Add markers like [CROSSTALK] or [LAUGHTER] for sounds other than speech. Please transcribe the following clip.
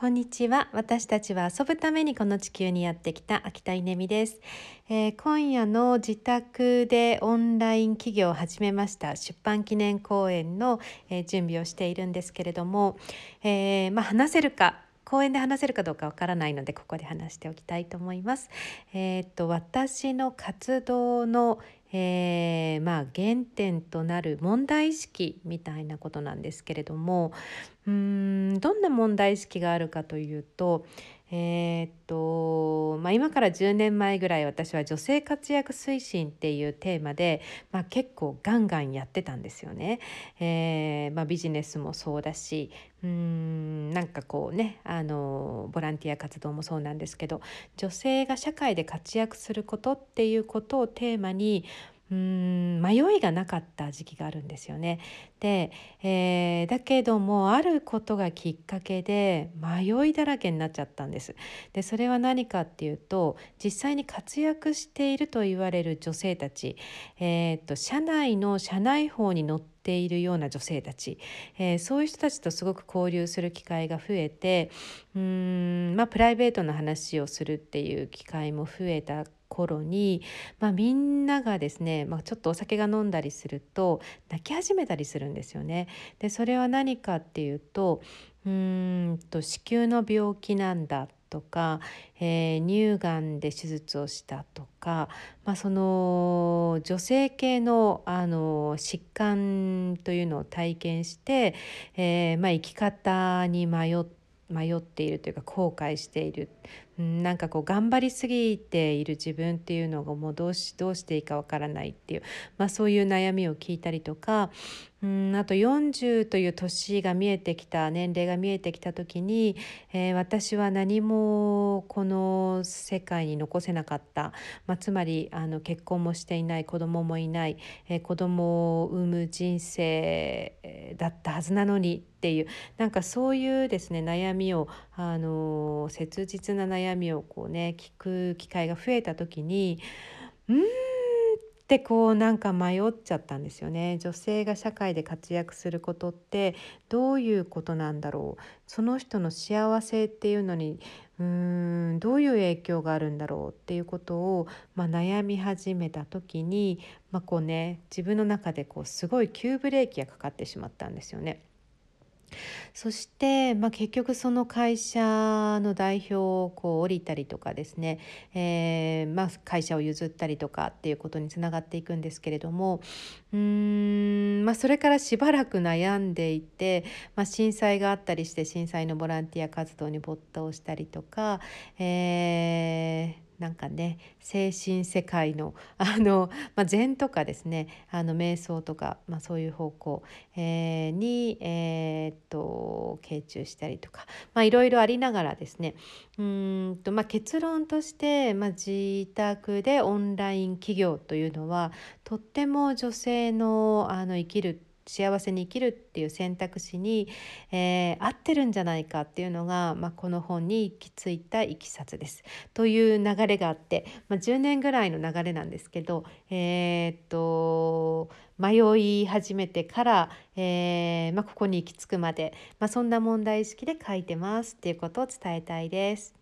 こんにちは。私たちは遊ぶためにこの地球にやってきた秋田稲美です、えー、今夜の自宅でオンライン企業を始めました出版記念講演の、えー、準備をしているんですけれども、えー、まあ、話せるか講演で話せるかどうかわからないのでここで話しておきたいと思います。えー、っと私の活動の、えー、まあ、原点となる問題意識みたいなことなんですけれどもうんどんな問題意識があるかというと,、えー、っとまあ、今から10年前ぐらい私は女性活躍推進っていうテーマで、まあ、結構ガンガンやってたんですよね。えー、まあ、ビジネスもそうだしうんなんかこうねあのボランティア活動もそうなんですけど女性が社会で活躍することっていうことをテーマにうん迷いがなかった時期があるんですよね。で、えー、だけどもあることがきっかけで迷いだらけになっちゃったんです。でそれは何かっていうと実際に活躍していると言われる女性たち、えーと、社内の社内法に乗ってているような女性たち、えー、そういう人たちとすごく交流する機会が増えてうん、まあ、プライベートな話をするっていう機会も増えた頃に、まあ、みんながですね、まあ、ちょっとお酒が飲んだりすると泣き始めたりするんですよね。でそれは何かっていうとうんと子宮の病気なんだとか、えー、乳がんで手術をしたとか、まあ、その女性系のあの疾患というのを体験して、えーまあ、生き方に迷って迷っているというか後悔している、なんかこう頑張りすぎている自分っていうのがもうどうしどうしていいかわからないっていう、まあ、そういう悩みを聞いたりとか、うん、あと40という年が見えてきた年齢が見えてきた時に、えー、私は何もこの世界に残せなかった、まあ、つまりあの結婚もしていない子供もいない、えー、子供を産む人生だったはずなのにっていうなんかそういうですね悩みをあの切実な悩みをこうね聞く機会が増えた時にうーんってこうなんか迷っちゃったんですよね。女性が社会で活躍することってどういうことなんだろう。その人の幸せっていうのにうーんどういう影響があるんだろう。っていうことを、まあ、悩み始めた時に、まあ、こうね自分の中でこうすごい急ブレーキがかかってしまったんですよね。そして、まあ、結局その会社の代表をこう降りたりとかですね、えーまあ、会社を譲ったりとかっていうことにつながっていくんですけれどもうん、まあ、それからしばらく悩んでいて、まあ、震災があったりして震災のボランティア活動に没頭したりとか、えーなんかね精神世界の [LAUGHS] あの、まあ、禅とかですねあの瞑想とか、まあ、そういう方向、えー、に、えー、っと傾注したりとか、まあ、いろいろありながらですねうんと、まあ、結論として、まあ、自宅でオンライン企業というのはとっても女性のあの生きる幸せに生きるっていう選択肢に、えー、合ってるんじゃないかっていうのが、まあ、この本に行き着いたいきさつです。という流れがあって、まあ、10年ぐらいの流れなんですけど、えー、っと迷い始めてから、えーまあ、ここに行き着くまで、まあ、そんな問題意識で書いてますっていうことを伝えたいです。